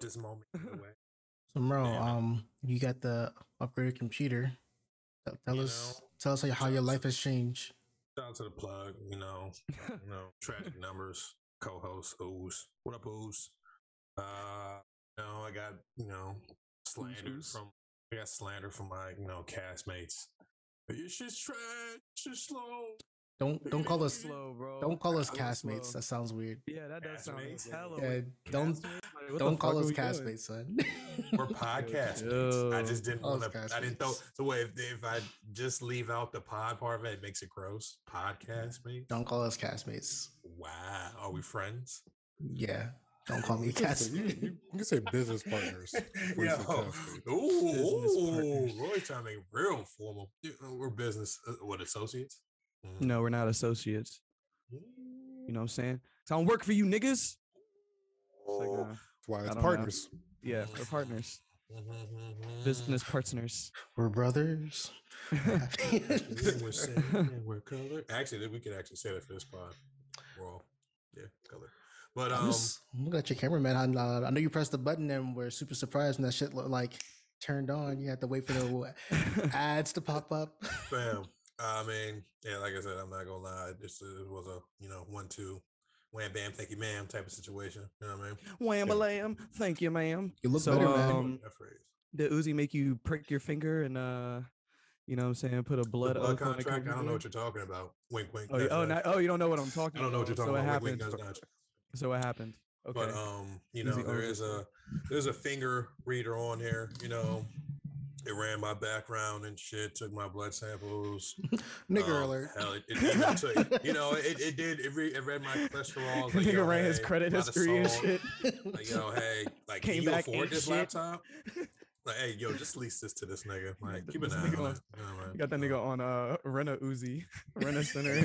let this moment away. So, bro, Yeah. um, you got the upgraded computer. Tell- Tell You us, know, tell us how, how your life has changed. Shout out to the plug, you know, you know, tragic numbers, co-host Ooze. What up, Ooze? Uh, you know, I got you know slander Ooze. from I got slander from my you know castmates. Your shit's trash. Shit's slow. Don't don't call us slow, bro. don't call us Hella castmates. slow. That sounds weird. Yeah, that does sound Castmates? hella Yeah, weird. don't Like, don't call us are doing? castmates, son. We're podcast mates. I just didn't want to. I didn't throw. castmates. So wait, if, if I just leave out the pod part of it, it makes it gross. Podcast mates. don't call us castmates. Wow. Are we friends? Yeah, don't call me You can say- you, castmate. you, you can say business partners. before Yo, ooh, Business partners. Roy trying to make real formal. We're business, uh, what associates? Mm. No, we're not associates. You know what I'm saying? So I don't work for you niggas. It's like, Oh. uh, That's why it's don't know. partners. yeah, we're partners, business partners. We're brothers. we're same we're color. Actually, we could actually say that for this pod. We're all, yeah, color. But I'm um, just looking at your cameraman. I, uh, I know you pressed the button and we're super surprised when that shit looked like turned on. You had to wait for the ads to pop up. Bam. I mean, yeah, like I said, I'm not gonna lie. This uh, was a you know one two, wham bam, thank you, ma'am, type of situation. You know what I mean? Wham a lamb. Thank you, ma'am. You look so, better, man. um, that phrase. did Uzi make you prick your finger and uh, you know what I'm saying, put a blood, blood oath on the contract. I don't know what you're talking about. Wink, wink. Oh, you- oh, nudge. now, oh, you don't know what I'm talking about. I don't know what you're talking about. talking so about. What Wink, happened? wink, nudge, nudge. So what happened? Okay. But um, you know, Uzi there owns is a there's a finger reader on here. You know, it ran my background and shit. Took my blood samples. Nigger Um, alert. Hell, it, it even took, you know, it, it did. It, re, it read my cholesterol. Like, Nigga yo, ran his credit history and shit. Like, yo, hey, like, Came can you afford this shit. laptop? Like, hey, yo, just lease this to this nigga. Like, keep an eye nigga on on- it. You know, got that nigga on uh Rena Uzi, Rent-A-Center.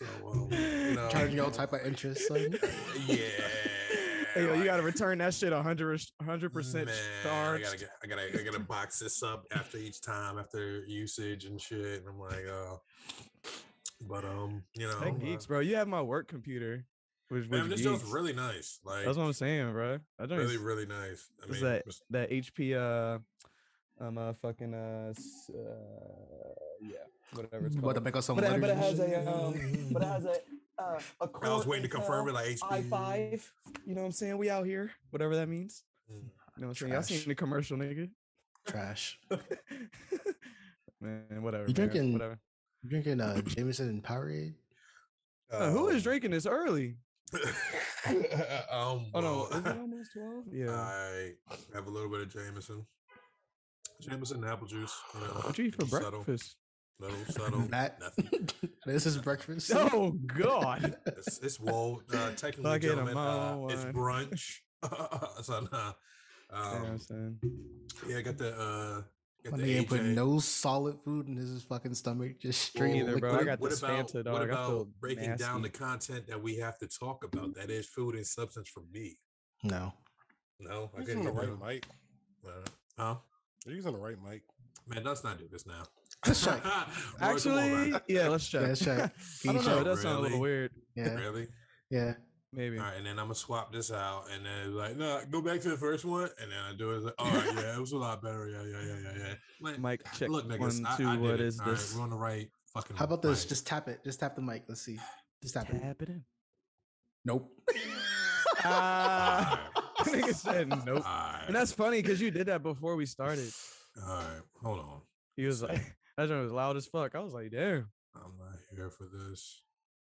So, um, you know, Charging all type of interest, son. yeah. Hey, yo, you gotta return that shit 100 percent Man, I charged. gotta, get, I gotta, I gotta box this up after each time, after usage and shit. And I'm like, oh, but um, you know, That geeks, bro. You have my work computer, which uh, man, which this show's geeks. really nice. Like, That's what I'm saying, bro. That joint's- really, really nice. I mean, that just- that HP uh um uh fucking uh, uh yeah whatever it's About called. to make us some But it, but it letters has a um but it has a uh a I was waiting to confirm it, like i HP. five. You know what I'm saying? We out here, whatever that means. Mm. You know what I'm saying? Y'all seen the commercial, nigga? trash. man, whatever. You drinking- whatever. You drinking uh, Jameson and Powerade? Uh, who is Um, drinking this early? um, Oh no, is it almost twelve? Yeah. I have a little bit of Jameson, Jameson and apple juice. You know, what you eat for breakfast? Little subtle, That nothing. this is breakfast. Oh God. It's, it's woe. Uh, technically, Fucking gentlemen, uh, it's brunch. so nah. You know I'm Um, yeah, I got the uh, got My the nigga ain't put no solid food in his fucking stomach, just straight either, liquid. bro. I got what this about Fanta, what dog. I about feel breaking down the content that we have to talk about? That is food and substance for me. No. No, I You're couldn't using the right mic. Uh, Huh? You're using the right mic. Man, let's not do this now. Let's check. Roy, come on, Actually, yeah, let's check. Let's check. I don't know. check? It does sound a little weird. Yeah. really? Yeah. Maybe. All right, and then I'm gonna swap this out, and then like, no, go back to the first one, and then I do it. Like, all right, yeah, it was a lot better. Yeah, yeah, yeah, yeah, yeah. Like, Mic check. look, niggas, one, two. I did what it. is All right, this? we're on the right fucking. How about this? mic. Just tap it. Just tap the mic. Let's see. Just tap it. Tap it in. Nope. Ah, nigga said nope. All right, And that's funny because you did that before we started. all right. Hold on. He was like, that joint was loud as fuck. I was like, damn. I'm not here for this.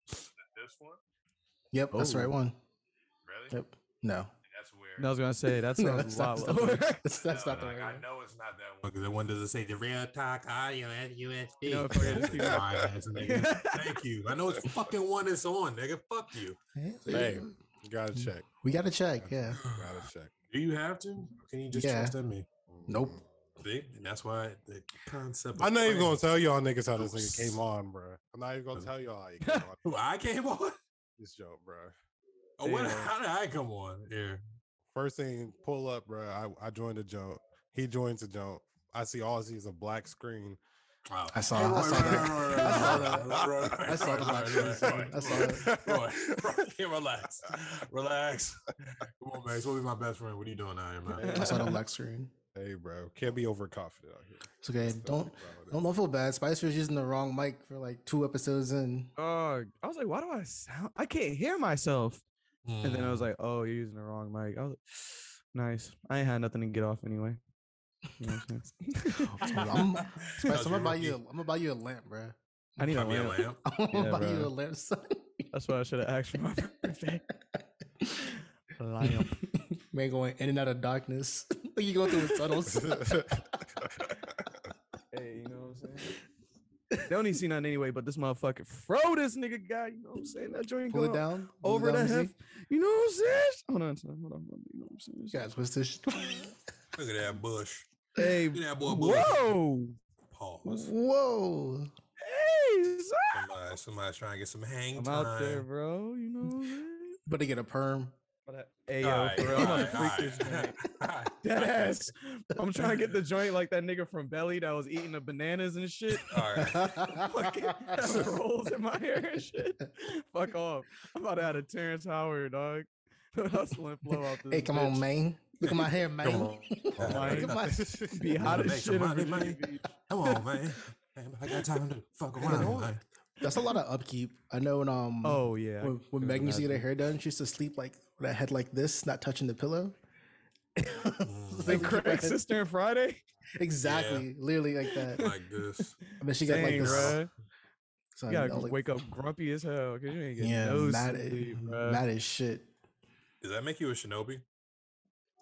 This one, Yep, that's the right Oh. one. really? Yep. No. That's weird. And I was gonna say that No, sounds that's a not, lot lower. the- that's, that's not the like, right I know it's not that one because the one doesn't say the real talk audio at USB. You know, if I Yeah, could it's do a that. fine ass nigga. Thank you. I know it's fucking one is on, nigga. Fuck you. Hey, you gotta check. We got to check. Yeah. Gotta check. Do you have to? Or can you just Yeah. trust in me? Nope. Mm. See, and that's why the concept. I'm not even gonna tell y'all niggas how this nigga came on, bro. I'm not even gonna tell y'all how he came on Who I came on. this joke, bro. Oh, what? How did I come on here? First thing, pull up, bro. I, I joined the joke. He joins the joke. I see all I see is a black screen. Wow. I saw- Hey, I saw that. Roy, Roy, I saw that. Roy, Roy, I saw Roy, the black Roy, face. Roy, I saw Roy, it. Roy, Roy, yeah, relax, relax. Come on, man. It's gonna be my best friend. What are you doing out here, man? I saw the black screen. Hey, bro, can't be overconfident out here. It's okay. Let's Don't be proud of don't, don't feel bad. Spicer was using the wrong mic for like two episodes in. Oh, I was like, why do I sound? I can't hear myself. And then I was Mm. like, oh, you're using the wrong mic. I was like, nice. I ain't had nothing to get off anyway. You know what I'm saying? I'm, Spicer, I'm gonna buy you. A, rookie. I'm gonna buy you a lamp, bro. I need a Buy me a lamp. lamp. I'm gonna Yeah, buy you a lamp. Son. That's what I should have asked for my birthday. A lamp. Man, going in and out of darkness. Like you go through the tunnels. Hey, you know what I'm saying? They don't even see nothing anyway, but this motherfucker fro this nigga guy, you know what I'm saying? That joint Pull it down. pull it over down, the let hip. You know what I'm saying? Hold on, son. Hold on. hold on, You know what I'm saying? You gotta twist this. Look at that bush. Hey, Look at that boy bush. whoa. Pause. Whoa. Hey. Somebody, somebody's trying to get some hang I'm time. out there, bro. You know what I'm saying? But to get a perm. But I- Hey, yo, Alright, for real, I'm about to freak this alright, joint. Dead ass. I'm trying to get the joint like that nigga from Belly that was eating the bananas and shit. All right. Fucking have rolls in my hair and shit. Fuck off. I'm about to have a Terrence Howard, dog. Hustle and flow out this hey, come on, bitch. man. Look at my hair, man. Come on. man. Look at my. Be hot Wanna as make some shit in money, Virginia man? Come on, man. Man, I got time to fuck know around, man. That's a lot of upkeep. I know when um Oh, yeah. When, when Megan used to get her hair done, she used to sleep like with her head like this, not touching the pillow. Mm. And Craig's sister and Friday? exactly, literally like that. Like this. I mean, she got like this. bruh. son, You gotta you know, like- wake up grumpy as hell because you ain't getting yeah, no mad, sleep, bruh. mad as shit. Does that make you a shinobi?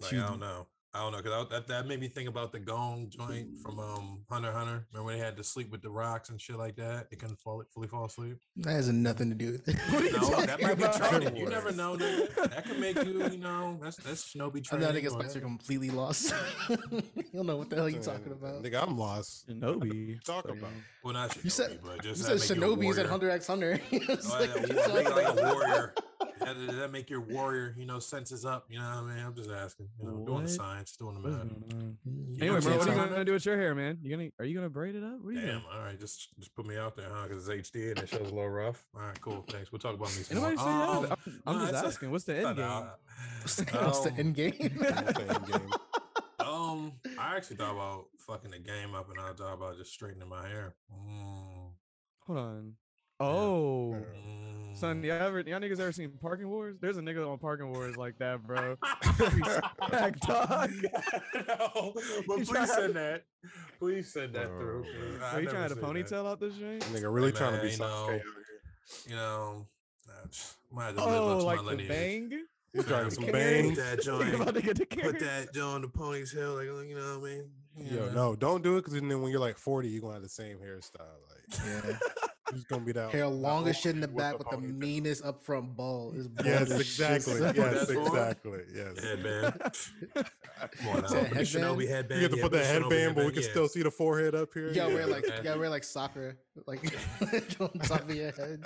Like, She- I don't know. I don't know because that, that made me think about the Gon joint from um Hunter x Hunter. Remember when they had to sleep with the rocks and shit like that? They couldn't fall fully fall asleep. That has nothing to do with it. What are you No, that talking might be about? training. You never know, nigga. That can make you, you know, that's that's shinobi I'm training. not against or Spencer whatever. completely lost. you don't know what the hell you're talking about. Nigga, I'm lost. Shinobi. Talk about? Well, not shinobi, You said but just you that said make you Shinobi's at. Hunter x Hunter. It's Oh, like, yeah, what you war- talking make like a warrior. That, does that make your warrior, you know, senses up? You know what I mean? I'm just asking. You know, doing the science, doing the What is math. going on? Anyway, bro, what are you gonna do with your hair, man? You gonna are you gonna braid it up? What are you Damn, doing? all right, just just put me out there, huh? Because it's HD and it shows a little rough. All right, cool. Thanks. We'll talk about me some Anybody more. say that? Um, I'm, I'm no, just it's a- asking. What's the end game? no, What's the, Um, end game? What's the end game? Um, I actually thought about fucking the game up, and I thought about just straightening my hair. Mm, Hold on. Oh, mm. Son, y'all ever y'all niggas ever seen Parking Wars? There's a nigga on Parking Wars like that, bro. Back dog. no, but You please send that. Please send that through. Oh, man. Are you trying to seen that. ponytail out this joint? Nigga, really Hey, trying to man, be you know, out here. You know, I just might have to live Oh, up to like my the lineage. bang? You trying to some Put bang? that Think joint. about to get the Put that joint on the ponytail, like you know what I mean? Yo, Yeah. no, don't do it because then when you're like 40, you're gonna have the same hairstyle. Like, yeah. It's gonna be that Hair longest shit in the back with the meanest up front ball. Is Yes, as shit, exactly. Yes, exactly. Yes. Headband. Come on now. Is that Put the Shinobi headband? headband. You have to yeah, put the that Shinobi headband, but we can yeah. still see the forehead up here. Yeah, gotta wear like you gotta wear like soccer, like on top of your head.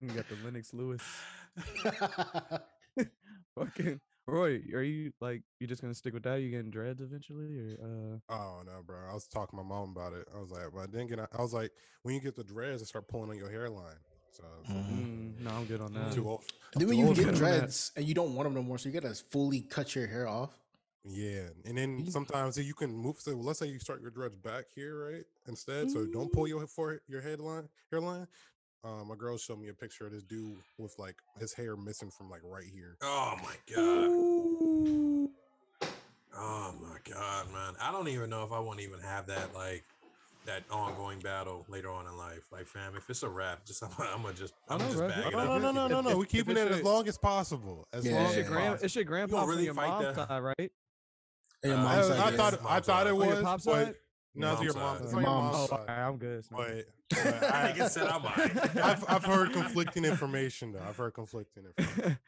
You got the Lennox Lewis. Fucking Roy, are you like you just gonna stick with that? You getting dreads eventually, or uh? Oh no, bro! I was talking to my mom about it. I was like, but I didn't get. I was like, when you get the dreads, they start pulling on your hairline. So I was like, Mhm. Mm, no, I'm good on I'm that. too old. Then I'm when you old get dreads and you don't want them no more, so you gotta fully cut your hair off. Yeah, and then sometimes you can move. So let's say you start your dreads back here, right? Instead, so don't pull your for your headline hairline. Um, my girl showed me a picture of this dude with like his hair missing from like right here. Oh my god. Oh my god, man. I don't even know if I want to even have that like that ongoing battle later on in life. Like, fam, if it's a rap, just I'm, I'm gonna just I'm know, just right? bag No, it No, up. no, no, no, no, no. We if keeping it's it as long as possible. As Yeah, long It's yeah, your as yeah. grand, possible. it's your grandpa really from your fight mom's that? side, right? Uh, I, I thought I thought side. it Oh, was, your pop's but side? No, it's your mom. It's your Mom's mom's Oh, side. I'm good. son. But, I but I, nigga said I'm alright. I've I've heard conflicting information though. I've heard conflicting information.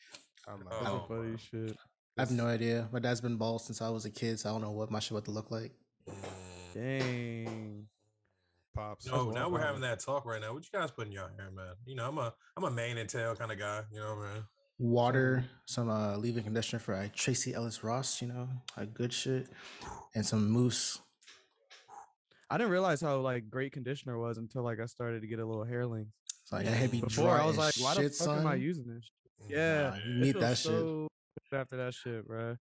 I'm not. Oh, funny shit. I have no idea. My dad's been bald since I was a kid, so I don't know what my shit would look like. Dang. Pops. No, now wild, we're man. having that talk right now. What you guys put in your hair, man? You know, I'm a I'm a mane and tail kind of guy. You know, man. Water, some uh, leave-in conditioner for uh, Tracee Ellis Ross, you know, a good shit, and some mousse. I didn't realize how like great conditioner was until like I started to get a little hair length. It's like I had to be Before I was like, why shit, the fuck son. am I using this? Yeah, Nah, you need that shit. so good after that shit, bro.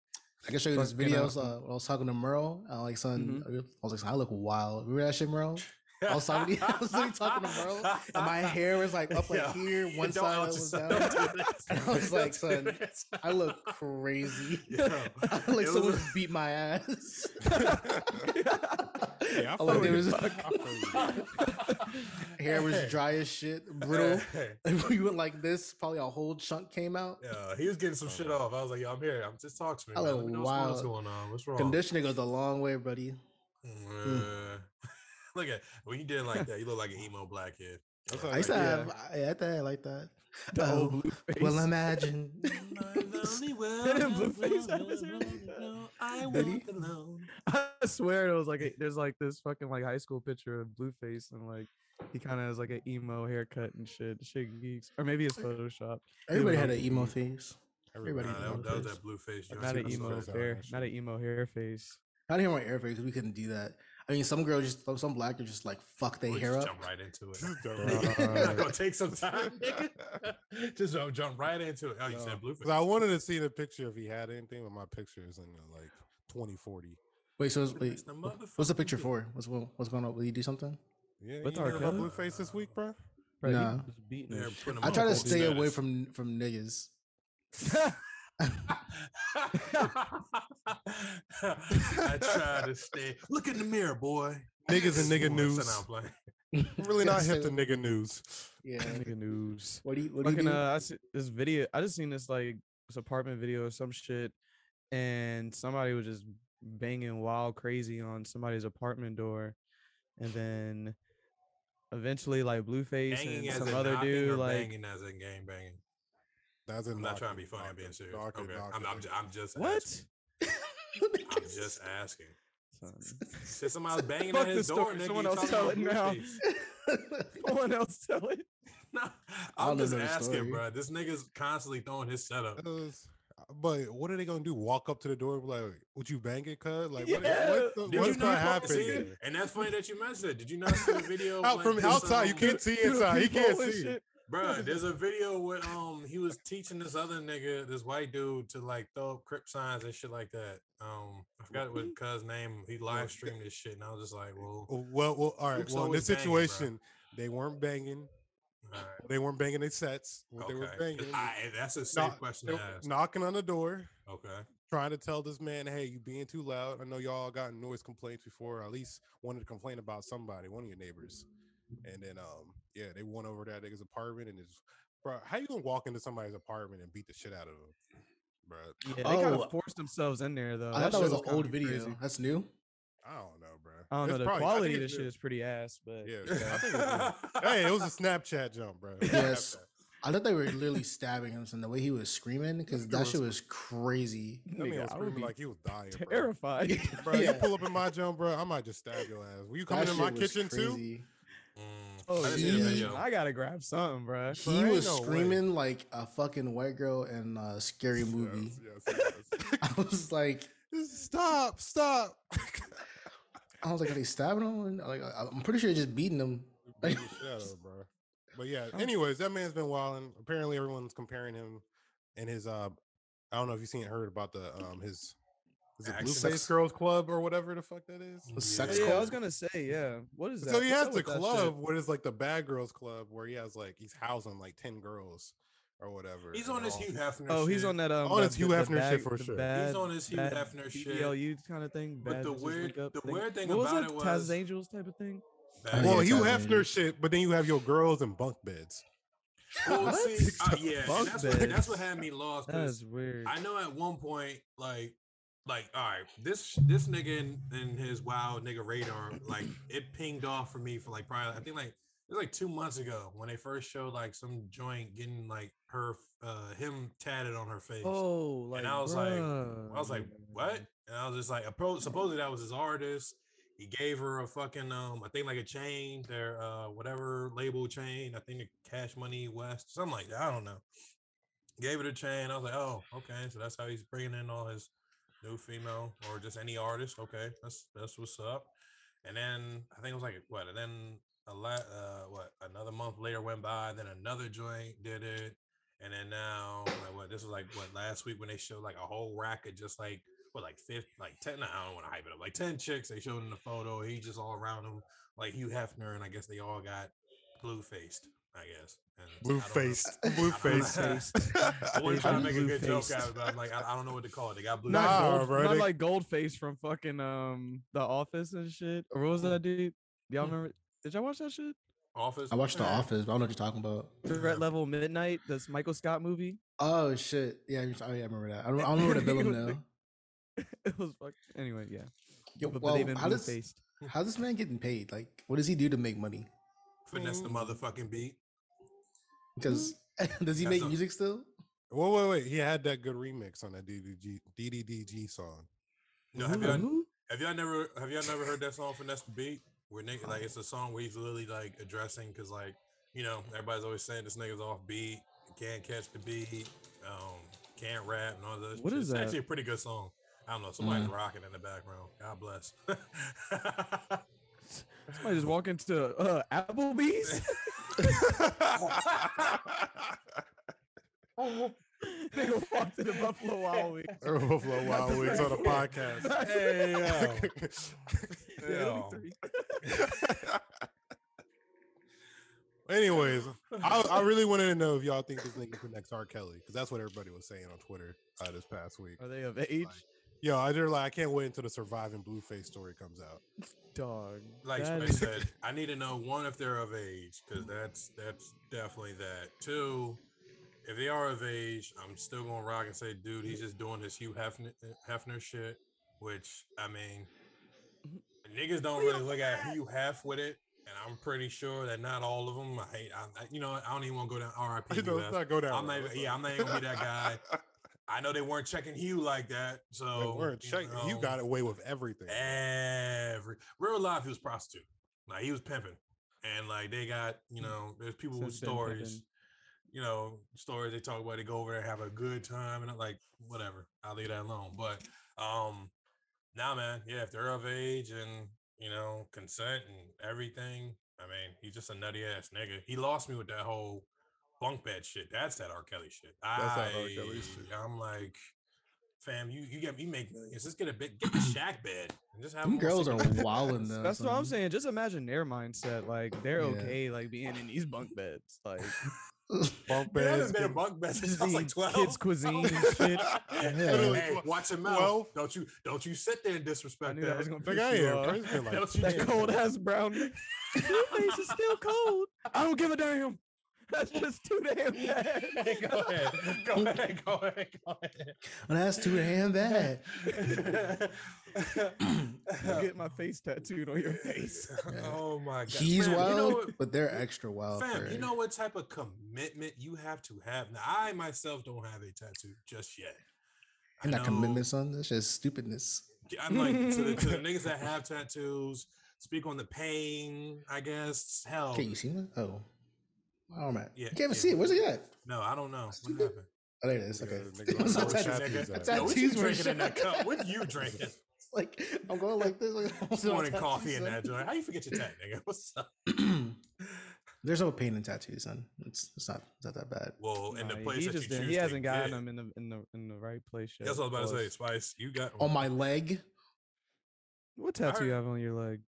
I can show you this video. uh, Uh, I was talking to Merle. I like, son, Mm-hmm. I was like, son, I look wild. Remember that shit, Merle? I was talking, I was talking to Merle, and my hair was like up like Yo, here, one side was down. Do. And I was like, son. I look crazy. Yo, I look like it someone was- beat my ass. Yeah, I like there was I feel you. hair was dry as shit, brittle. When went like this, probably a whole chunk came out. Yeah, he was getting some shit off. I was like, "Yo, I'm here. I'm just talking to me. I look know what's, wild. going on. What's wrong?" Conditioning goes a long way, buddy. Mm, Look at when you did like that. You look like an emo black kid. That's Like, I used to Yeah. have, I had that like that. The Oh, old blue face. Well, imagine. Didn't Blueface have his hair like that? I Did he? walk alone. I swear it was like a, there's like this fucking like high school picture of Blueface and like he kind of has like an emo haircut and shit. Shit geeks, or maybe it's Photoshop. Everybody Either had an emo face. Everybody Nah, that, knows that was that blue face. Not an emo photos out hair, not an emo hair face. Not here my hair face. We couldn't do that. I mean, some girls just some black girls just like fuck their hair up. Jump right into it. Just don't gonna take some time. nigga. just jump, jump right into it. Oh, you No, said blue 'cause I wanted to see the picture if he had anything, but my picture is in uh, like 2040. Wait, so it's- wait, the what's the picture for? What's what's going on? Will you do something? Yeah, With you R. heard about Blueface this week, bro? Bro, he Nah. was beating They're the shit putting him I try to stay away from from niggas. I try to stay. Look in the mirror, boy. Niggas and nigga news. that's not playing. I'm really not Gotta hip to nigga news. Yeah. nigga news. What do you what do you do? uh, I see this video. I just seen this like this apartment video or some shit, and somebody was just banging wild crazy on somebody's apartment door, and then eventually like Blueface Banging and some other dude like banging as in gang banging. That's I'm not trying to be funny. I'm being serious. Okay, I'm, I'm, ju- I'm just what? Asking. I'm just asking. Son. Since somebody's banging Fuck at his door, story. nigga, Someone else talking tell it now. Blueface. Someone else tell it. No, I I'm just asking, story. bro. This nigga's constantly throwing his setup. But what are they gonna do? Walk up to the door and be like, "Would you bang it, cuz?" Like, Yeah. what the, Did what's you gonna not happen? see it? And that's funny that you mentioned it. Did you not see the video? Out from outside, you can't see inside. He can't peephole and see. Bro, there's a video where um he was teaching this other nigga, this white dude, to like throw up crip signs and shit like that. Um, I forgot what cuz name. He live streamed this shit, and I was just like, well, Well, well, all right. Luke's Well, in this banging, bro. situation, they weren't banging. right, They weren't banging their sets. What they were banging, I, that's a safe knock- question to ask. knocking on the door, Okay, trying to tell this man, "Hey, you being too loud." I know y'all gotten noise complaints before. Or at least wanted to complain about somebody, one of your neighbors. And then, um, yeah, they went over that nigga's apartment and it's, bro. How you gonna walk into somebody's apartment and beat the shit out of them, bro? Yeah, they kind Oh, of uh, forced themselves in there though. I thought that shit was an old video. crazy. That's new. I don't know, bro. I don't know. The probably- quality of this shit is pretty ass, but Yeah, yeah, I think it was hey, it was a Snapchat jump, bro. Yes. Snapchat. I thought they were literally stabbing him, and the way he was screaming, because that was shit was crazy. That man Nigga, was I would screaming like he was dying, terrified. Bro, you Yeah. pull up in my jump, bro. I might just stab your ass. Will you come That in my shit was kitchen too? Crazy. Mm, Oh, I didn't yeah. the yeah. video. I gotta grab something, bro. He ain't was no way. screaming like a fucking white girl in a scary movie. Yes, yes, yes. I was like, stop, stop. I was like, are they stabbing him? Like, I- I'm pretty sure they're just beating him. Beat the shit out of him, bro. But yeah, anyways, that man's been wilding. Apparently, everyone's comparing him and his. uh I don't know if you've seen heard about the um his. Is it Actions. Blueface Girls Club or whatever the fuck that is? The sex yeah, I was gonna say, yeah. What is that? So he What's has the with that shit? club where it's like the bad girls club where he has like he's housing like ten girls or whatever. He's on his all- Hugh Hefner. Oh, he's on that um. On his Hugh the- the Hefner shit for the sure. He's on his Hugh Hefner shit. BBLU kind of thing. But the weird- the thing. weird thing what about was it it? Taz Angels type of thing. Bad Well, yeah, Hugh Hefner Perry. shit, but then you have your girls in bunk beds. Well, What? see, uh, yeah, Bunk that's what, that's what had me lost. That 'cause is weird. I know at one point, like, like, all right, this this nigga in, in his wild nigga radar, like, it pinged off for me for like probably, I think like it was like two months ago when they first showed like some joint getting like her, uh, him tatted on her face. Oh, like and I was like- I was like, what? And I was just like, supposedly that was his artist. He gave her a fucking um, I think like a chain, their uh, whatever label chain. I think the Cash Money West, something like that. I don't know. Gave it a chain. I was like, oh, okay. So that's how he's bringing in all his new female or just any artist. Okay, that's that's what's up. and then I think it was like what, and then a lot, uh, what another month later went by, then another joint did it, and then now like what this was like what last week when they showed like a whole rack of just like what like fifth like ten I don't want to hype it up like ten chicks they showed in the photo he just all around them like Hugh Hefner and I guess they all got blue faced I guess and Blue don't know- faced, blue don't know. faced. I wasn't trying to make a good joke Blue-faced. out of it, but I'm like I, I don't know what to call it they got blue Not, Nah, gold, bro, not they- like Goldface from fucking um The Office and shit. Or what was that dude? Y'all Hmm. remember? Did y'all watch that shit? office I watched The Office, but I don't know what you're talking about. Threat Level Midnight, this Michael Scott movie. Oh shit! Yeah, you're- oh, yeah, I remember that. I don't, I don't remember the villain now. it was fuck. Anyway, yeah. Yo, But, but well, they've been how does how's this man getting paid? Like, what does he do to make money? finesse the motherfucking beat Because does he That's make a- music still? Wait, wait, wait. He had that good remix on that DDG DDDG song. no have y'all? Have y'all never have y'all never heard that song Finesse the Beat? Where nigga like it's a song where he's literally like addressing because like, you know, everybody's always saying this nigga's off beat, can't catch the beat, um, can't rap and all that. What shit. is it's that? actually a pretty good song. I don't know, somebody's Mm. rocking in the background. God bless. Somebody just walk into uh, Applebee's. Nigga walked into Buffalo Wild Wings. Or Buffalo Wild Wings on a podcast. hey yo. Yo. Anyways, I, I really wanted to know if y'all think this nigga connects R. Kelly because that's what everybody was saying on Twitter uh, this past week. Are they of age? Yo, I just like I can't wait until the surviving Blueface story comes out. Dog. like that Spice is- said, I need to know one if they're of age because that's that's definitely that. Two, if they are of age, I'm still gonna rock and say, dude, he's just doing his Hugh Hefner, Hefner shit. Which I mean, niggas don't really look at Hugh Hef with it, and I'm pretty sure that not all of them. I hate, I, I- you know, I don't even want to go down R.I.P. You know, Hugh let's not go down. I'm not road, even, let's yeah, I'm not even gonna be that guy. I know they weren't checking Hugh like that, so They weren't you checking. You know, got away with everything. every real life he was prostitute like he was pimping and like they got you know there's people with stories pimping. you know stories they talk about they go over there have a good time and I'm like whatever i'll leave that alone but um now man yeah if they're of age and you know consent and everything i mean he's just a nutty ass nigga he lost me with that whole bunk bed shit that's that r kelly shit That's that I, R. Kelly shit. i'm like fam you you get you make millions just get a bit get the shack bed and just have Them girls are cigarettes. wilding though. That's what I'm saying. Just imagine their mindset. Like they're Yeah. okay, like being in these bunk beds, like Bunk Man, I haven't beds. been a bunk bed since I was like 12. kids cuisine and shit. Hey, Literally hey, watch your mouth. 12? Don't you don't you sit there and I disrespect knew that. that was gonna Like, piss I you am, off. bro. It's been like Don't That cold ass brownie. Your face is still cold. I don't give a damn. That's just too damn bad. Hey, go ahead. Go ahead. Go ahead. Go Well, that's too damn bad. ahead. Get my face tattooed on your face. oh my god. He's Fam, wild, You know what, but they're extra wild. fam, you know what type of commitment you have to have. Now, I myself don't have a tattoo just yet. I and that know- commitment, son. That's just stupidness. I'm like to the, to the niggas that have tattoos. Speak on the pain, I guess. Hell, Okay, you see that? Oh, oh man, Yeah, you can't even yeah. see it. Where's it at? no, I don't know what happened. Oh, there it is. Okay, nigga don't It's know not where tattoo- tattoos at. What you tattoos were drinking in that cup? What you drinking? It's like I'm going like this. Like, I'm still on Morning coffee in that joint. How you forget your tat, nigga? What's up? There's no pain in tattoos, son. It's it's not it's not that bad. Well, in the place he that just you didn't- choose he hasn't gotten get- them in the in the in the right place yet. That's what I was about to say. Spice, you got On my leg, What tattoo you have on your leg?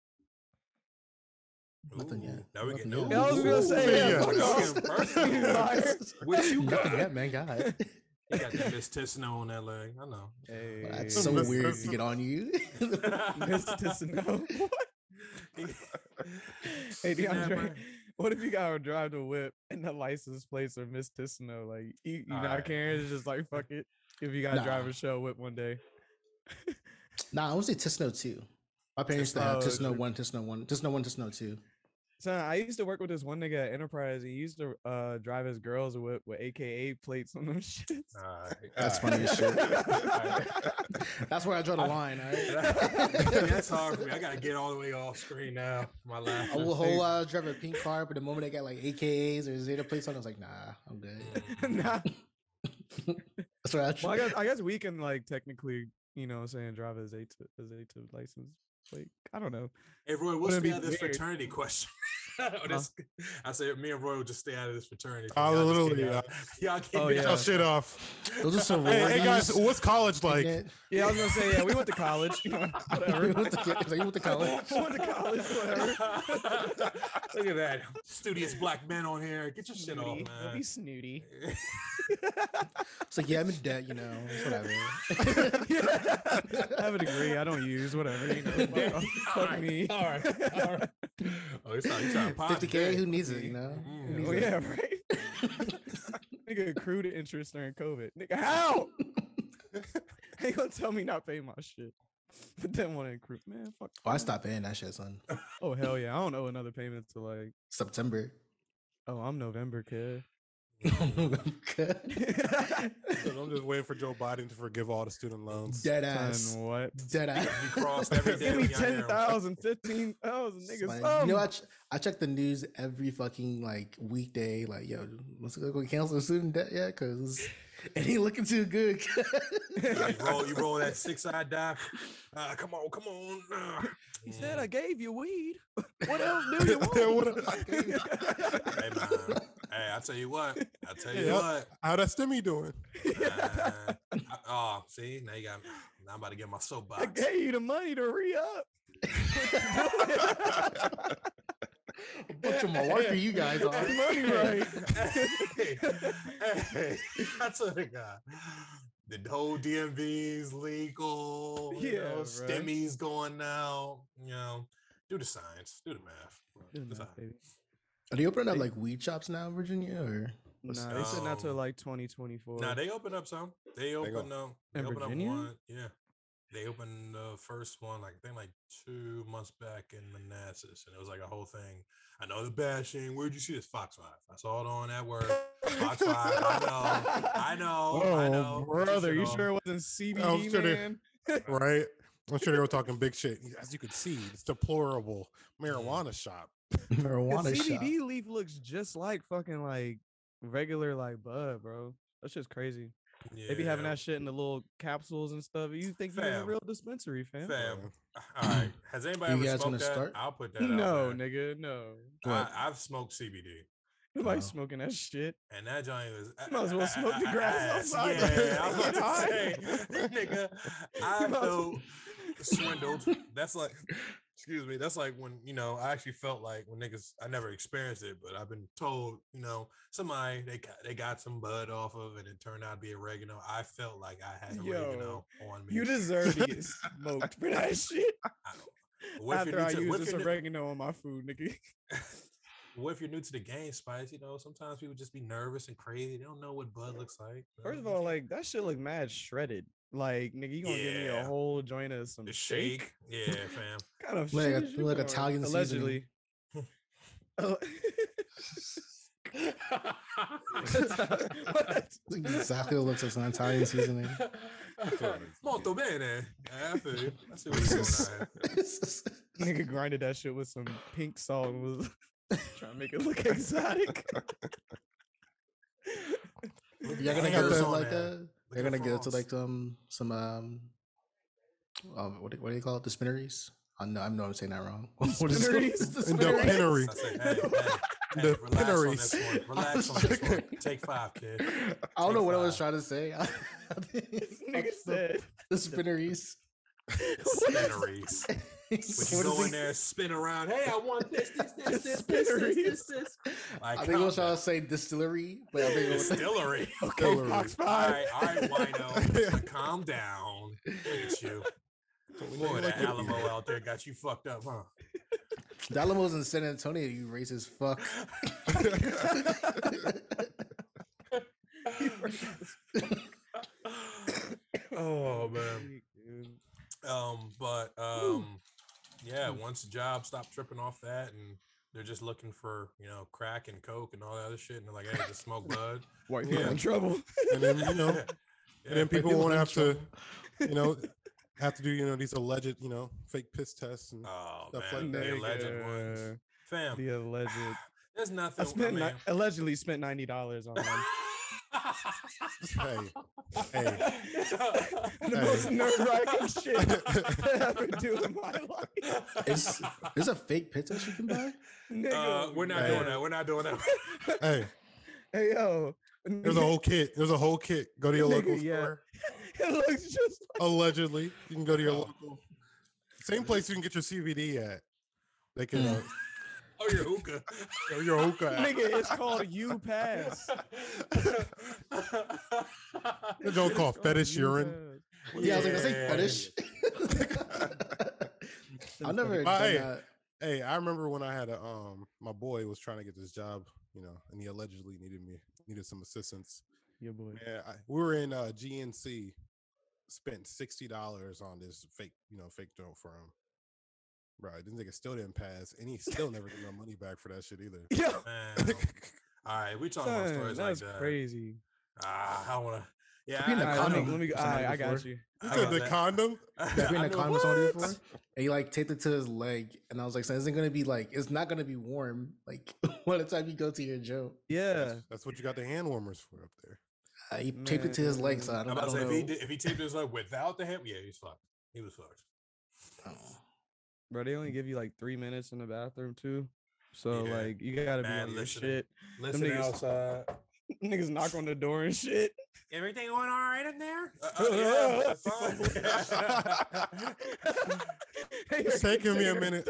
Nothing yet. Now we get yet. Yeah, I was gonna say, yeah, yeah, fuck we off. getting personal. You liar. What you nothing got? yet, man. God, You got that Miss Tissano on that leg. I know. Hey, that's so Miss- weird Miss- to get on you. Mr. Tissano. What? Hey DeAndre, what if you gotta drive the whip and the license plates are Miss Tissano? Like you, you not Alright. caring? It's just like fuck it. If you gotta drive a show whip one day. nah, I would say Tisno two. My parents used to have Tisno true. one, Tisno one, Tisno one, Tisno two. So I used to work with this one nigga at Enterprise. He used to uh, drive his girls whip with AKA plates on them shits. Alright, That's alright. funny as shit. Alright. That's where I draw the line. All That's hard for me. I gotta get all the way off screen now. My last. I will whole uh, drive a pink car, but the moment they got like AKAs or Zeta plates on, I was like, nah, I'm good. nah. That's where I. Well, I guess I guess we can like technically, you know, what I'm saying drive as a as a license. Like I don't know. Hey Roy, we'll stay be out of this weird. fraternity question. Or this- I said me and Roy will just stay out of this fraternity. Oh, Y'all just literally, get yeah. Uh, y'all- Y'all get Oh, y'all yeah. Your shit off. Those are some Hey, hey guys, what's college like? Like, Yeah, I was gonna say yeah. We went to college. Whatever. you went to, it's like you went to college. went to college. Whatever. Look at that. Studious black men on here. Get your shit off, Snooty. Don't be snooty. It's like, yeah, I'm in debt, you know. It's whatever. I have a degree. I don't use whatever. You know, fuck, off. Fuck Alright, me. All right. All right. Oh, he's trying, he's trying to pop 50K, today. who needs it, you know? Mm. Who needs Oh it? yeah, right. Nigga accrued interest during COVID. Nigga, how? Ain't gonna tell me not pay my shit, but then want to accrue. Man, fuck. Oh, I man. stopped paying that shit, son. Oh hell yeah, I don't owe another payment to like. September. Oh, I'm November kid. Dead So I'm just waiting for Joe Biden to forgive all the student loans. Dead ass. Son, what? Dead ass. You crossed every day. Give me when y'all hear 'em. 10,000, 15,000 niggas. Like, Um, you know, I, ch- I check the news every fucking like weekday. Like, yo, let's go cancel the student debt yet? Because it ain't looking too good. Yeah, you roll, you roll that six eye dive. Uh, come on, come on. Uh, he said, mm. I gave you weed. What else do you want? What Hey man, hey, I tell you what, I tell you Yeah. what. How that stimmy doing? man, I- oh, see, now you got. Now I'm about to get my soapbox. I gave you the money to re up. A bunch of malarkey you guys are. money right. hey, hey, I tell the guy, the whole DMV's legal. You Yeah, know, bruh. STEMI's going now. You know, do the science, do the math. bro. Good It's enough, all- baby. Are they opening up like weed shops now in Virginia? Or Nah, they said not till like 2024. Nah, they opened up some. They go. opened up. They In opened Virginia? up one. Yeah. They opened the first one, like I think like two months back in Manassas, and it was like a whole thing. I know the bashing. Where'd you see this? Fox Five. I saw it on that word. Fox Five. I know. I know. I know. Oh, Get your brother, shit you sure it wasn't CBD, I'm sure they- man? Right? I'm sure they were talking big shit. As you can see, it's deplorable mm-hmm. marijuana shop. The marijuana shop? CBD leaf looks just like fucking like regular like bud, bro. That's just crazy. They be having that shit in the little capsules and stuff. You think you're in a real dispensary, fam? Fam. All right. Has anybody You ever guys smoked wanna that? start? I'll put that. No, out there. nigga, no. What? I, I've smoked CBD. Nobody Oh. smoking that shit. And that joint was. Might as well smoke the grass ass. outside. Yeah, I was Get about to say, nigga, I You might as felt well- swindled. That's like, excuse me. That's like when you know I actually felt like when niggas. I never experienced it, but I've been told, you know, somebody they got they got some bud off of, and it turned out to be oregano. I felt like I had oregano on me. You deserve to get smoked for that shit. What if After I use this new- oregano on my food, nigga. What if you're new to the game, Spice? You know, sometimes people just be nervous and crazy. They don't know what bud looks like. First of all, like that shit look mad shredded. Like, nigga, you gonna give me a whole joint of some the shake? shake. Yeah, fam. kind of Like shit a- is like? Italian seasoning. allegedly. Oh. what? exactly what looks like some Italian seasoning. Molto bene. Yeah, I feel you. I see what's going on. Nigga grinded that shit with some pink salt and was trying to make it look exotic. You're gonna I get got this to on like there. A. Look They're gonna get to like some some um. um what, do, what do you call it? The spinneries. I know I know I'm not saying that wrong. What is it? Spinneries? The And the spinneries? pinnery. Hey, hey, hey, The relax on this one. Relax on this one. Take five, kid. I don't know Take what I was trying to say. This it's nigga the- said. the spinneries. Spinneries. When you What go in it? there, spin around. Hey, I want this, this, this, this, this, this, this, this. Like, I think I was calm trying to say distillery, but I think it was distillery. Okay, Hillary. Fox All Five. right, all right, wino. calm down. Look at you. Boy, that Alamo out there got you fucked up, huh? the Alamo's in San Antonio. You racist fuck. oh man. Um, but um, yeah, mm. once the job stopped tripping off that, and they're just looking for you know crack and coke and all that other shit, and they're like, hey, just smoke bud. White people Yeah. in trouble. And then you know, Yeah. and then people people won't in have to, you know, have to do you know these alleged you know fake piss tests and Oh Stuff man, like the that. alleged ones, Nigga, fam. The alleged. There's nothing. I I spent ni- mean, allegedly spent ninety dollars on them. Hey, Hey. the most nerve wracking shit I ever do in my life. Is there's a fake pizza she can buy? Nigga, Uh, we're not Hey. doing that. We're not doing that. hey, Hey yo, there's a whole kit. There's a whole kit. Go to your local yeah. store. it looks just Allegedly, you can go to your local. Same place you can get your CBD at. They can. Uh, oh, your hookah. your- your hookah. like, at. nigga. It's called U Pass. They don't call It's called fetish urine. Pass. Yeah, I was like, that's say fetish. I've never But done hey, that. Hey, I remember when I had a um, my boy was trying to get this job, you know, and he allegedly needed me needed some assistance. Your boy. Yeah, we were in uh, GNC, spent sixty dollars on this fake, you know, fake joint for him. Right, this nigga still didn't pass, and he still never got my money back for that shit either. Yeah, Man, all right, we talking about son, stories like that's that. crazy. Ah, I wanna. Yeah, I've I, in a I, let me, condom let me. for All right, somebody I got before. you. You How said about the that? condom? Yeah, been I know condom somebody what? before, and he like taped it to his leg, and I was like, "So isn't gonna be like it's not gonna be warm like by the time you go to your joke." Yeah, That's, that's what you got the hand warmers for up there. Uh, he taped it to his leg, so I I'm don't, I about to don't say if he know. did, if he taped his leg without the hand, yeah, he's fucked. He was fucked. Oh. Bro. They only give you like three minutes in the bathroom too. So Yeah, like you gotta be mad on your listening. shit. Listen niggas- outside. Niggas knock on the door and shit. Everything going all right in there? Uh, uh, yeah, it's fine. Hey, It's you're taking me a minute.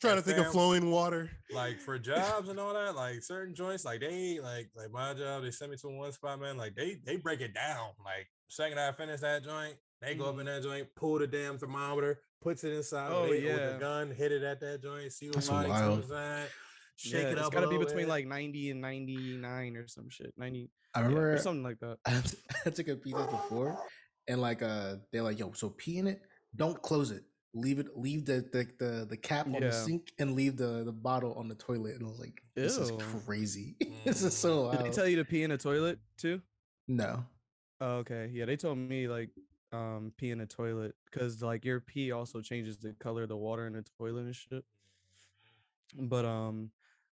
Trying to think of flowing water. like for jobs and all that, like certain joints, like they like like my job, they send me to one spot, man. Like they they break it down. Like second I finish that joint, they go up in that joint, pull the damn thermometer, puts it inside Oh, with, it, with yeah. the gun, hit it at that joint, see what That's body wild. comes at, shake yeah, it it's up. gotta be between bit. like 90 and 99 or some shit. 90 I yeah, or remember something like that. I, I took a pizza before, and like uh, they're like, "Yo, so pee in it. Don't close it. Leave it. Leave the the the, the cap on the sink, and leave the the bottle on the toilet." And I was like, "This is Ew. crazy. this is so Did they tell you to pee in a toilet too? no, Oh, okay. Yeah, they told me like um pee in a toilet because like your pee also changes the color of the water in the toilet and shit. But um,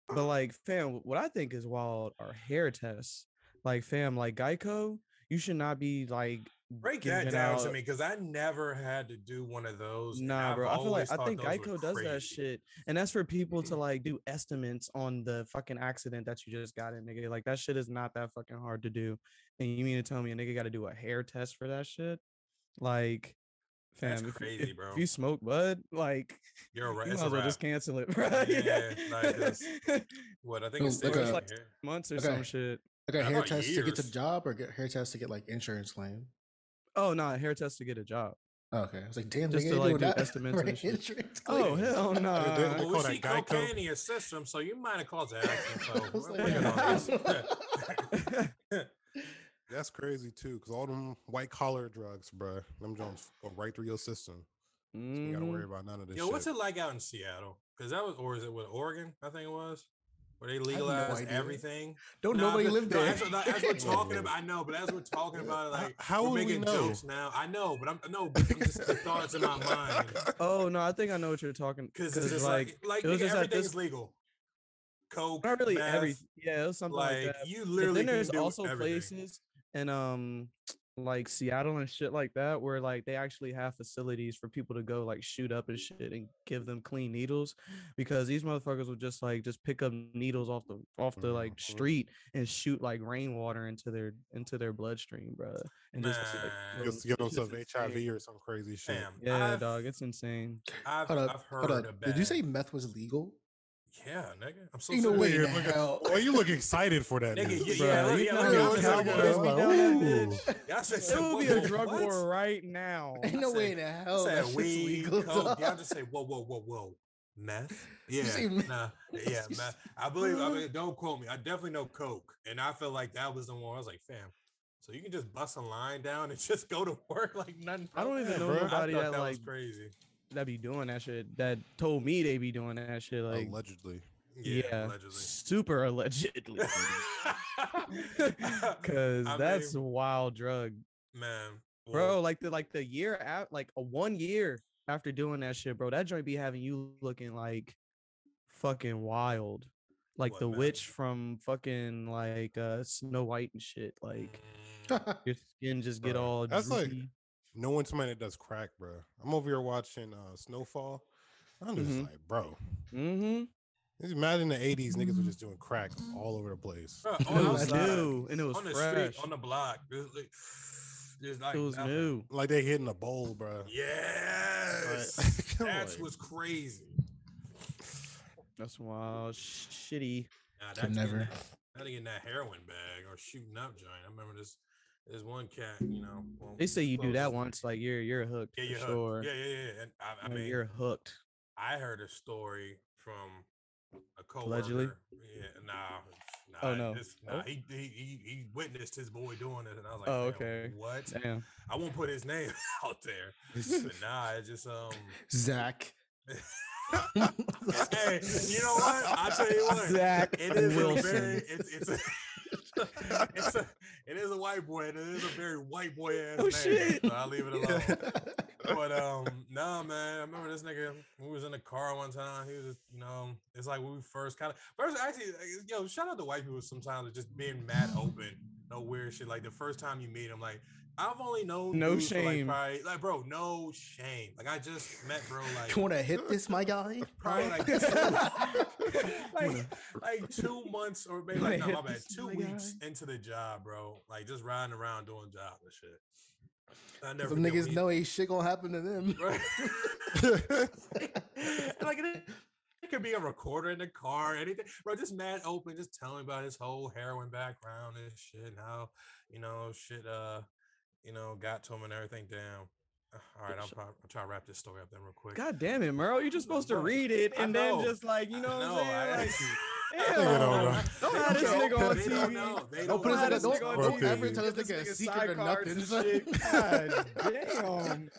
but like fam, what I think is wild are hair tests. Like fam, like Geico, you should not be like break that down to me because I never had to do one of those. Nah, bro. I feel like I think Geico does that shit, and that's for people to like do estimates on the fucking accident that you just got in, nigga. Like that shit is not that fucking hard to do. And you mean to tell me a nigga got to do a hair test for that shit? Like, fam, That's if, you- crazy, if, bro. if you smoke bud, like, You're right. you might as well just cancel it, bro. Yeah, like, 'cause- What I think Oh, it's like six a- months months or Okay. some shit. like a I hair thought test to get to years. job, or get hair test to get like insurance claim. Oh no, hair test to get a job. Oh, okay, I was like, "Damn, Just nigga, to, you like, doing do that estimates for and shit. insurance Oh hell no! they- they Well, we see cocaine in your system, so you might have caused an accident. So we're like, working on this. That's crazy too, because all them white collar drugs, bruh, them joints go right through your system. So you gotta worry mm-hmm. about none of this Yo, shit. what's it like out in Seattle? Because that was, or is it with Oregon? I think it was, where they legalized idea. everything. Don't Nah, nobody live there. as, no, as we're talking about, I know, but as we're talking uh, about it, like how we're would we know? jokes now. I know, but I'm no, but I'm just the thoughts in my mind Oh no, I think I know what you're talking. because it's just like, like, like it was nigga, just at everything's this- legal. Coke, not really meth, every. Yeah, it was something like, like that. you But literally then can there's do also everything. places in um like Seattle and shit like that where like they actually have facilities for people to go like shoot up and shit and give them clean needles because these motherfuckers would just like just pick up needles off the off the like Mhm. street and shoot like rainwater into their into their bloodstream, bro. And just like, Man. yo, Just get it's just themselves HIV or some crazy shit. Fam, Yeah, I've, dog, it's insane. I've, Hold I've up, heard hold up. Did you say meth was legal? Yeah, nigga. I'm so Ain't no serious. way in Look hell. Why you look excited for that? Nigga, news? yeah, Bruh, yeah, yeah, know look how at the this Cowboys nigga. be Ooh. that bitch? Y'all said There will be a drug what? war right now. Ain't I no way said- in the hell that said shit's weed, legal. coke. dog. Y'all just say whoa, whoa, whoa, whoa. Meth? Yeah, nah, yeah, meth. I believe. I mean, don't quote me. I definitely know coke, and I feel like that was the one. I was like, fam. So you can just bust a line down and just go to work like nothing. I don't even know bruh. Nobody that, that like was crazy. That be doing that shit. That told me they be doing that shit. Like Allegedly. Yeah, yeah, allegedly. super allegedly. Cause I that's mean, wild drug, man, bro. well, Like the like the year out, like a one year after doing that shit, bro. That joint be having you looking like fucking wild, like What, the man? witch from fucking like uh Snow White and shit. Like Your skin just get Bro, all that's like- droopy. Knowing somebody that does crack, bro. I'm over here watching uh, Snowfall. I'm just Mhm. like, bro. Mm-hmm. Just Imagine the '80s niggas were just doing crack all over the place. Bro, It on was new and it was on the fresh. street, on the block. Just like, just like it was nothing. new. Like they hitting a bowl, bro. Yes, Come that's on. what's crazy. That's wild. Shitty. Nah, Could that's getting never. that- That getting that heroin bag or shooting up joint. I remember this. There's one cat, you know. well, They say you do that once, like you're you're hooked Yeah, you're hooked. sure. Yeah, yeah, yeah. And I, I Like, mean, you're hooked. I heard a story from a coworker. Allegedly? Yeah, nah. nah Oh, no. this- nah, Oh. he, he he he witnessed his boy doing it, and I was like, Oh, okay. What? Damn. I won't put his name out there, but nah, it just um. Zach. hey, you know what? I'll tell you what. Zach It is a Wilson. very it's it's a, it's a it is a white boy and it is a very white boy ass Oh, name. shit. So I'll leave it alone. but um, nah, man. I remember this nigga. We was in the car one time. He was, just, you know, it's like when we first kind of first actually, yo, shout out to white people sometimes just being mad open, no weird shit. Like the first time you meet them, like I've only known No dudes for, like, shame. probably- like bro, no shame. Like I just met bro, like you want to hit this, my guy? probably like two, like, like two months or maybe like no, hit my bad, this two my weeks guy? into the job, bro. Like just riding around doing jobs and shit. I never Some niggas he- know ain't shit gonna happen to them. Right. like it, it could be a recorder in the car, anything, bro. Just mad open, just telling me about his whole heroin background and shit, and how you know shit, uh, you know, got to him and everything. Damn. All right, I'll, probably, I'll try to wrap this story up then real quick. God damn it, Merle. You're just supposed to read it and then just like, you I know what know, I'm saying? I- Like, Think it damn, over. Don't They have this don't nigga know. on They TV. don't know. They Don't don't put us know. in a- this don't- nigga on don't TV. ever Give tell us this nigga a nigga secret or sidecars and nothing, shit. God damn.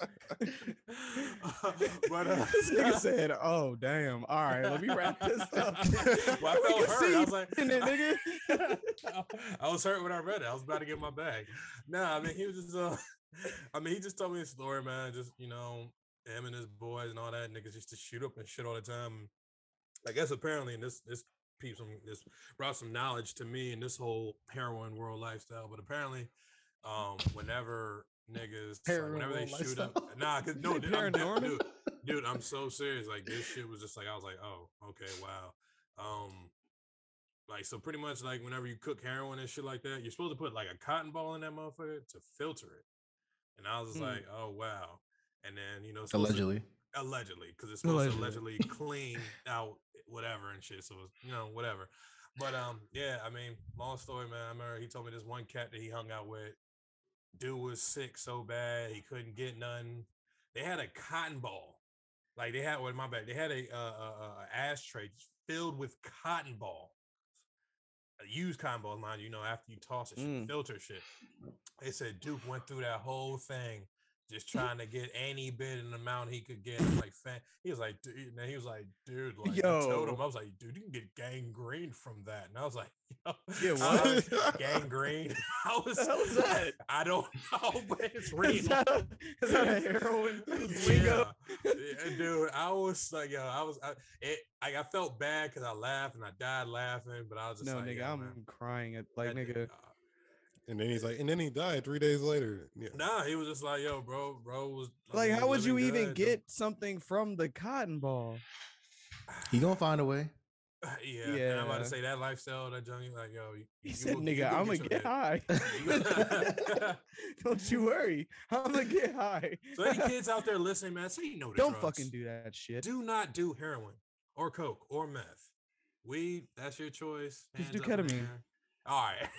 but uh, this nigga said, "Oh damn! All right, let me wrap this up." Well, I We felt can hurt. see I was like, in it, nigga. I was hurt when I read it. I was about to get my bag. Nah, I mean, he was just, uh, I mean, he just told me a story, man. Just, you know, him and his boys and all that niggas used to shoot up and shit all the time. I guess apparently, and this, this piece, some, this brought some knowledge to me in this whole heroin world lifestyle. But apparently, um, whenever niggas, like, whenever they shoot up, nah, cause no, dude, I'm, dude, dude, I'm so serious. Like this shit was just like I was like, oh, okay, wow. Um, like so, pretty much like whenever you cook heroin and shit like that, you're supposed to put like a cotton ball in that motherfucker to filter it. And I was Hmm. like, oh wow. And then you know, supposed to- Allegedly. allegedly, because it's supposed Allegedly. to allegedly clean out whatever and shit. So it's, you know, whatever. But um, yeah, I mean, long story, man. I remember he told me this one cat that he hung out with. Dude was sick so bad he couldn't get none. They had a cotton ball, like they had. What my bad? They had a uh, uh, uh, ashtray filled with cotton ball. A used cotton ball, mind you, you know, after you toss it, Mm. filter shit. They said Duke went through that whole thing just trying to get any bit in the amount he could get. I'm like, fan. He was like, dude, and he was like, dude, like, I told him, I was like, dude, you can get gangrene from that. And I was like, yo, was- what? gangrene. I was, The hell is that? I don't know, but it's real. Is that a, is that a heroin? Yeah. Yeah, dude. I was like, yo, I was, I, it, I, I felt bad because I laughed and I died laughing, but I was just No, like, nigga, yo, I'm man, crying at like that nigga. uh, And then he's like, and then he died three days later. Yeah. Nah, he was just like, yo, bro, bro was I Like, how would living you even good, get something from the cotton ball? He gonna find a way. Yeah, and I'm about to say that lifestyle, that junkie, like, yo, you, He you said, will- "Nigga, I'm gonna your get high. Don't you worry, I'm gonna get high." so any kids out there listening, man, say you know the Don't drugs. fucking do that shit. Do not do heroin or coke or meth. Weed, that's your choice. Just do Hands up ketamine. Air.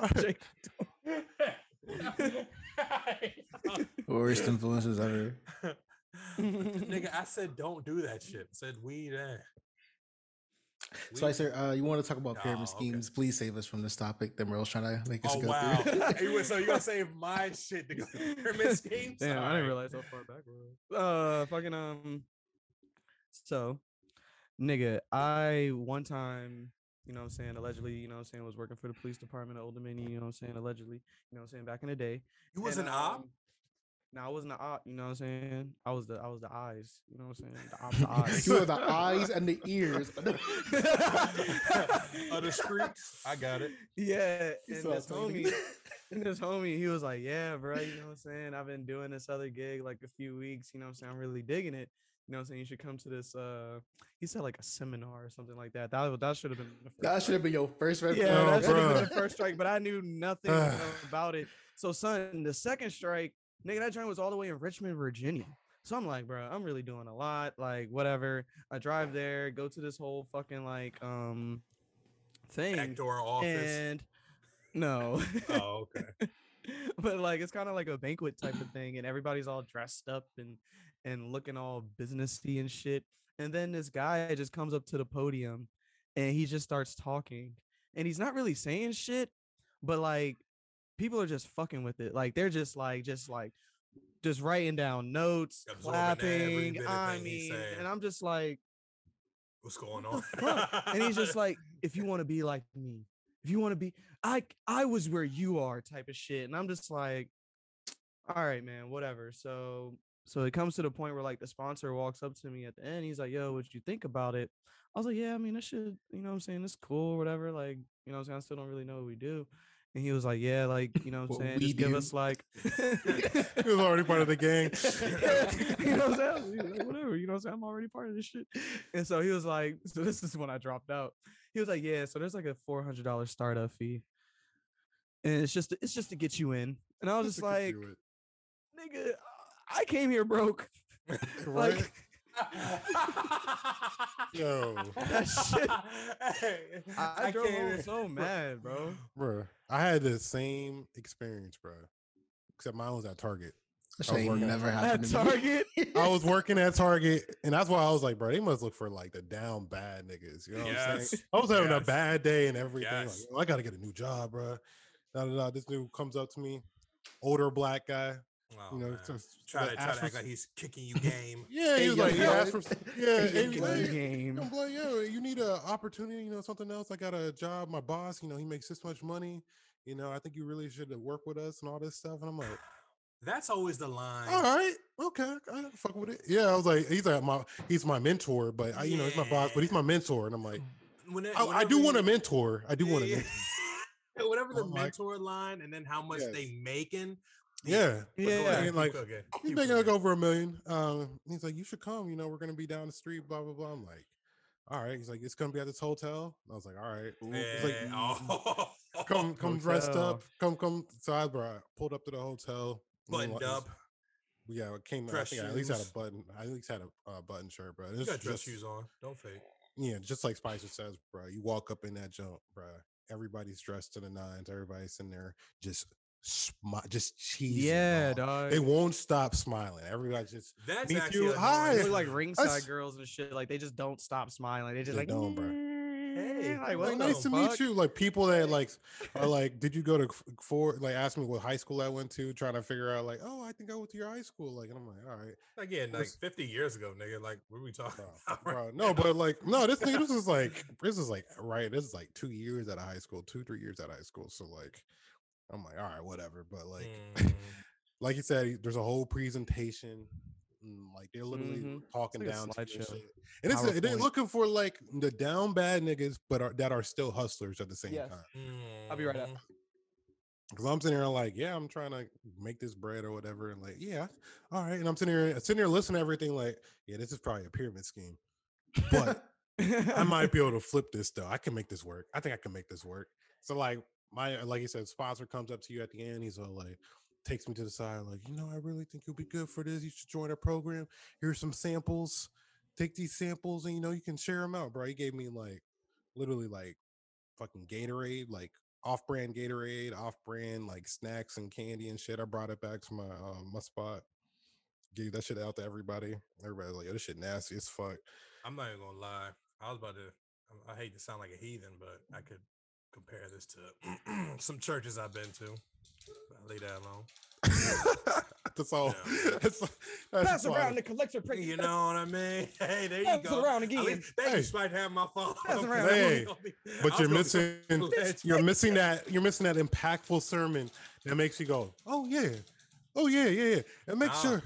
All right. Jake, Worst influences ever. Nigga, I said don't do that shit. I said weed. Eh. So I Weed- said, uh, you want to talk about Oh, pyramid okay. schemes? Please save us from this topic that Merle's trying to make us Oh go wow! through. You went- so you gonna save my shit to go through pyramid schemes? Damn, I Alright. didn't realize how far back we were. Uh, fucking um. So, nigga, I one time, you know, what I'm saying allegedly, you know, what I'm saying was working for the police department of Old Dominion. You know, what I'm saying allegedly, you know, what I'm saying back in the day. You was and, an op. um, Now I wasn't the eye, you know what I'm saying? I was the I was the eyes, you know what I'm saying? The opposite eyes. You are the eyes and the ears. of the streets. I got it. Yeah, You and saw this homie, and this homie, he was like, "Yeah, bro, you know what I'm saying? I've been doing this other gig like a few weeks. You know what I'm saying? I'm really digging it. You know what I'm saying? You should come to this. Uh, he said like a seminar or something like that. That that should have been that should have been your first red yeah. Oh, that should have been the first strike, but I knew nothing about it. So, son, the second strike, nigga, that joint was all the way in Richmond, Virginia. So I'm like, bro, I'm really doing a lot. Like, whatever. I drive there, go to this whole fucking like um thing, Backdoor office. and no, oh, okay. but like it's kind of like a banquet type of thing, and everybody's all dressed up and and looking all businessy and shit. And then this guy just comes up to the podium and he just starts talking. And he's not really saying shit, but like people are just fucking with it. Like they're just like just like just writing down notes, Absorbing clapping. I mean, and I'm just like, What's going on? and he's just like, if you want to be like me, if you want to be, I I was where you are, type of shit. And I'm just like, all right, man, whatever. So so it comes to the point where like the sponsor walks up to me at the end. He's like, yo, what'd you think about it? I was like, yeah, I mean, this should, you know what I'm saying? It's cool, whatever. Like, you know what I'm saying? I still don't really know what we do. And he was like, yeah, like, you know what What I'm saying? Just give us like He was already part of the gang. you know what I'm saying? Like, whatever, you know what I'm saying? I'm already part of this shit. And so he was like, so this is when I dropped out. He was like, yeah, so there's like a four hundred dollar startup fee. And it's just it's just to get you in. And I was just like, nigga, I came here broke. Like Yo, that shit. Hey, I, I drove can't home so mad, bro. bro, I had the same experience, bro. Except mine was at Target. That I was ain't working never At happened to me. Target. I was working at Target, and that's why I was like, bro, they must look for like the down bad niggas. You know what I'm Yes. saying? I was having a Yes. bad day and everything. Yes. Like, "Oh, I got to get a new job, bro. Da, da, da. This dude comes up to me, older black guy. Oh, You know, man. just try to try ask to for act like he's kicking you game. Yeah, he was like, he yo. asked for, s- yeah, Hey, and yo, he's yo. like, game. I'm like, yo, you need an opportunity, you know, something else. I got a job. My boss, you know, he makes this much money. You know, I think you really should work with us and all this stuff. And I'm like, That's always the line. all right, okay, I fuck with it. Yeah, I was like, he's like my, he's my mentor, but I, you know, he's my boss, but he's my mentor. And I'm like, When it- I, I do want a mentor. I do want a mentor. yeah. Whatever the I'm like- mentor line, and then how much Yes. they making. Yeah. But go Yeah. ahead, And, like, cooking, He's keep making like cooking. over a million. Um, he's like, you should come. You know, we're gonna be down the street. Blah blah blah. I'm like, all right. He's like, it's gonna be at this hotel. I was like, all right. He's like, Yeah, oh. come come dressed up. Come come. So I brought, pulled up to the hotel. and then, buttoned like, up. Yeah, it came. I Dress think I at least had a button. I at least had a uh, button shirt, bro. You got is dress just, shoes on. Don't fake. Yeah, just like Spicer says, bro. You walk up in that jump, bro. Everybody's dressed to the nines. Everybody's in there just smi- just cheesing. Yeah, dog. dog. They won't stop smiling. Everybody just That's Me actually too. annoying. Hi. They look like ringside That's- girls and shit. Like they just don't stop smiling. They just They like, don't, bruh. Hey, like, like, what like, the nice to fuck? meet you. Like people that like are like, did you go to f- for like ask me what high school I went to, trying to figure out like, oh, I think I went to your high school. Like, and I'm like, all right, Again, like This- 50 years ago, nigga. Like, what are we talking bro, about? bro. No, but like, no, this thing, this is like, this is like, right, this is like two years out of high school, two, three years out of high school. So like, I'm like, all right, whatever. But like, Mm, like you said, there's a whole presentation. mm, Like they're literally Mhm. talking like down to you and slideshow. shit. And it's they're looking for like the down bad niggas, but are, that are still hustlers at the same Yes. time. I'll be right up. Because I'm sitting here like, yeah, I'm trying to make this bread or whatever, and like, yeah, all right. And I'm sitting here, sitting here listening to everything, like, yeah, this is probably a pyramid scheme, but I might be able to flip this though. I can make this work. I think I can make this work. So like my like you said, sponsor comes up to you at the end. He's all like takes me to the side, like, you know, I really think you'll be good for this. You should join our program. Here's some samples. Take these samples and you know you can share them out, bro. He gave me like literally like fucking Gatorade, like off-brand Gatorade, off-brand like snacks and candy and shit. I brought it back to my um my spot. Gave that shit out to everybody. Everybody's like, yo, this shit nasty as fuck. I'm not even gonna lie. I was about to. I hate to sound like a heathen, but I could compare this to some churches I've been to. I'll leave that alone. that's all. Yeah. That's, that's Pass why- around the collector. prick- You know what I mean? Hey, there you go. Pass go. around At again. least- Thank Hey. you, Spike, having my phone. Pass up, around 'cause I was Hey, gonna be- I but you're missing you're missing that you're missing that impactful sermon that makes you go, oh yeah, Oh yeah, yeah, yeah. And make Nah. sure.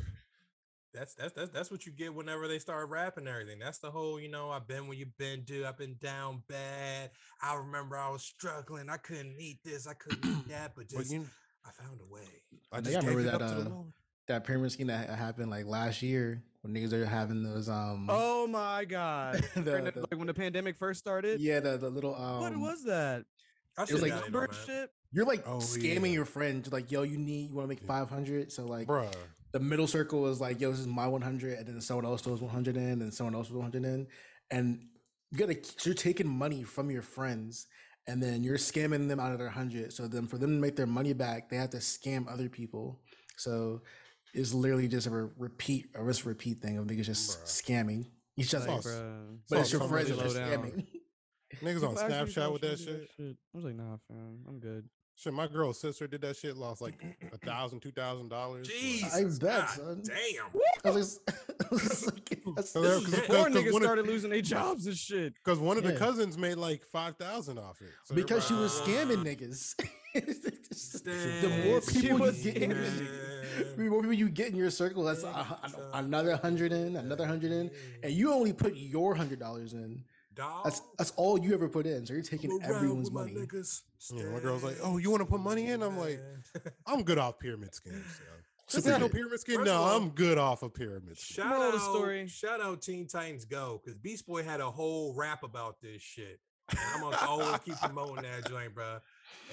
That's that's that's that's what you get whenever they start rapping and everything. That's the whole, you know, I've been where you've been, dude. I've been down bad. I remember I was struggling. I couldn't eat this. I couldn't eat that, but But just you, I found a way. I I just think I remember that, up uh, that pyramid scheme that happened like last year when niggas are having those um Oh my god! the- During the- the- like when the pandemic first started. yeah the, the little um What was that? I was like like Number shit. you're like Oh, scamming yeah. your friend like yo you need you want to make 500 so like Bruh. The middle circle was like yo this is my 100 and then someone else throws 100 in and someone else throws 100 in and you gotta you're taking money from your friends and then you're scamming them out of their 100 so then for them to make their money back they have to scam other people so it's literally just a re- repeat a risk repeat thing of niggas just Bruh. scamming each other Like, Sauce. but it's Sauce, your friends really that are scamming Niggas on People ask me if I Snapchat with that to do shit. I was like, nah, fam, I'm good. Shit, my girl's sister did that shit, lost like a thousand, two thousand dollars. Jeez. I bet, God son. Damn. I was like, I was like, that's- So This cause- shit. cause- Before niggas of- started losing their jobs and shit. Cause one of the cousins made like five thousand off it. So because she was scamming niggas. the more people you was get in, the more people you get in your circle, that's a, a- another hundred in, another hundred in, and you only put your hundred dollars in. That's that's all you ever put in. So you're taking everyone's money. Yeah, mm, my girl's like, "Oh, you wanna put money in?" I'm like, I'm good off pyramid schemes. yo. Super Is that no good. pyramid scheme? First No, all- I'm good off a pyramid scheme. Shout Moral out of the story. Shout out Teen Titans Go because Beast Boy had a whole rap about this shit. And I'm gonna always keep promoting that joint, bro.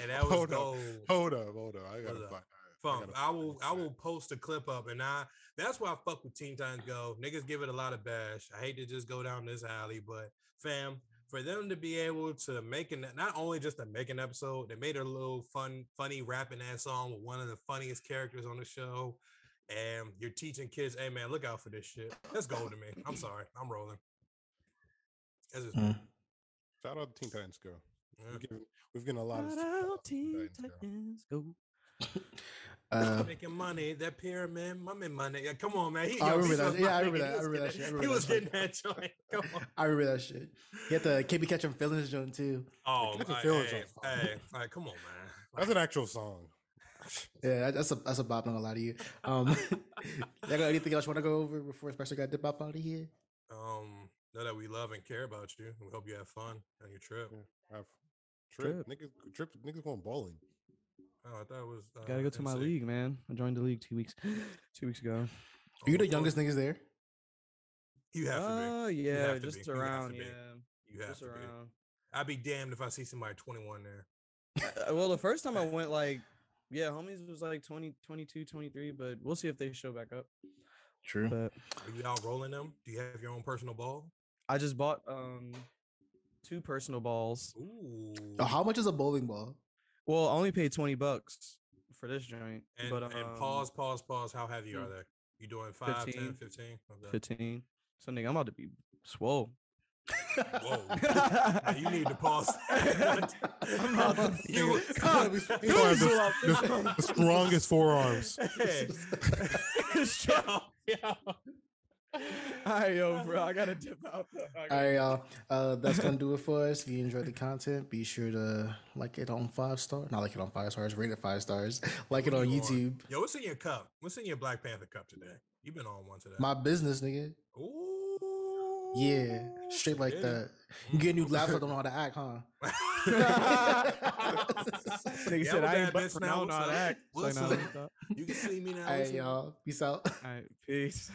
And that was Hold up, gold. Hold up, hold up. I gotta Hold up. find. Funk. gotta I will I will post a clip up and I that's why I fuck with Teen Titans Go. Niggas give it a lot of bash. I hate to just go down this alley, but fam, for them to be able to make an not only just to make an episode, they made a little fun, funny rapping ass song with one of the funniest characters on the show. And you're teaching kids, hey man, look out for this shit. That's gold to me. I'm sorry. I'm rolling. That's just Mm. Shout out to Teen Titans Go. yeah. We've given, we've given a lot of. Shout shout out out Teen Teen Titans Go. Titans, go. Uh, making money, that pyramid, money, money. Come on, man. He, I yo, remember he that. was Yeah, I remember that. I He was remember that getting- shit. I He remember was getting that joint. Come on. I remember that shit. Get the can't be catching feelings joint too. Oh, Catch a my, feelings hey, hey, come on, man. That's an actual song. Yeah, that's a that's a bop. Not gonna lie to you. Um, y'all got anything else you want to go over before Spencer got dip up out of here? Um, know that we love and care about you. We hope you have fun on your trip. Yeah, have trip. Niggas, trip. Niggas going bowling. Oh, I thought it was. Uh, Gotta go to my league, man. I joined the league two weeks, two weeks ago. Are you the youngest course. niggas there? You have to Oh be. yeah, to just be. You have to around. be. Yeah, You have just to be. around. I'd be damned if I see somebody 21 there. Uh, well, the first time I went, like, yeah, homies was like 20, 22, 23, but we'll see if they show back up. True. But Are you out rolling them? Do you have your own personal ball? I just bought um two personal balls. Ooh. Oh, how much is a bowling ball? Well, I only paid 20 bucks for this joint, and, but and um, pause, pause, pause. How heavy are mm, they? You doing 5, 10, 15. 15? Okay. 15. So nigga, I'm about to be swole. Whoa. Now you need to pause. To you, God, He's gonna have Who's the, the, the strongest forearms. hey. yo, yo. Alright, yo, bro, I gotta dip out. though. I All gotta- right, y'all. Uh, that's gonna do it for us. If you enjoyed the content, be sure to like it on five stars. Not like it on five stars. Rate it five stars. Like it on you YouTube. Yo, what's in your cup? What's in your Black Panther cup today? You've been on one today. My business, nigga. Ooh. Yeah, straight like shit. that. You get a new laptop, don't know how to act, huh? Nigga Yeah, said I'm I a ain't bad but for now, now, what's not act. It's like, What's nah, up? what's up? You can see me now. All right, y'all. Peace out. All right, peace.